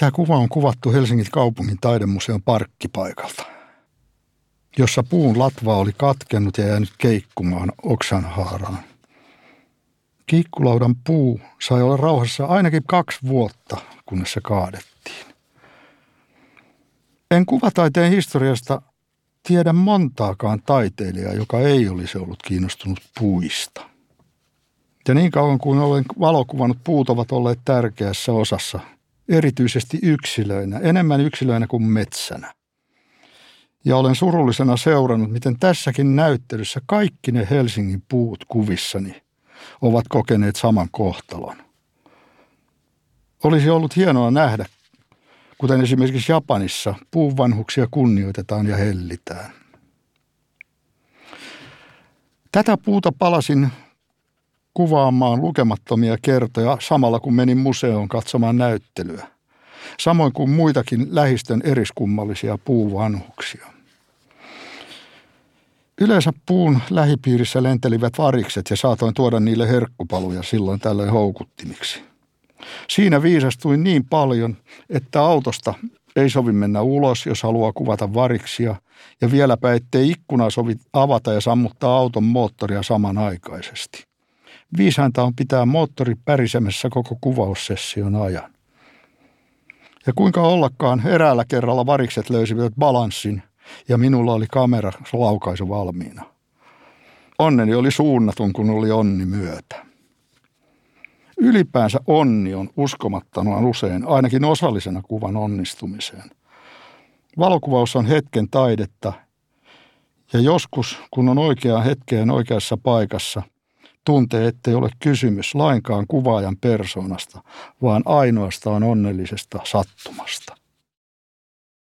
Tämä kuva on kuvattu Helsingin kaupungin taidemuseon parkkipaikalta, jossa puun latva oli katkennut ja jäänyt keikkumaan oksanhaaraan. Kiikkulaudan puu sai olla rauhassa ainakin kaksi vuotta, kunnes se kaadettiin. En kuvataiteen historiasta tiedä montaakaan taiteilijaa, joka ei olisi ollut kiinnostunut puista. Ja niin kauan kuin olen valokuvannut, puut ovat olleet tärkeässä osassa, erityisesti yksilöinä, enemmän yksilöinä kuin metsänä. Ja olen surullisena seurannut, miten tässäkin näyttelyssä kaikki ne Helsingin puut kuvissani ovat kokeneet saman kohtalon. Olisi ollut hienoa nähdä, kuten esimerkiksi Japanissa, puuvanhuksia kunnioitetaan ja hellitään. Tätä puuta palasin kuvaamaan lukemattomia kertoja samalla kun menin museoon katsomaan näyttelyä. Samoin kuin muitakin lähistön eriskummallisia puuvanhuksia. Yleensä puun lähipiirissä lentelivät varikset ja saatoin tuoda niille herkkupaluja silloin tällöin houkuttimiksi. Siinä viisastuin niin paljon, että autosta ei sovi mennä ulos, jos haluaa kuvata variksia, ja vieläpä ettei ikkunaa sovi avata ja sammuttaa auton moottoria samanaikaisesti. Viisainta on pitää moottori pärisemässä koko kuvaussession ajan. Ja kuinka ollakaan eräällä kerralla varikset löysivät balanssin ja minulla oli kamera laukaisu valmiina. Onneni oli suunnatun, kun oli onni myötä. Ylipäänsä onni on uskomattoman usein ainakin osallisena kuvan onnistumiseen. Valokuvaus on hetken taidetta ja joskus, kun on oikeaan hetkeen oikeassa paikassa, tuntee, ettei ole kysymys lainkaan kuvaajan persoonasta, vaan ainoastaan onnellisesta sattumasta.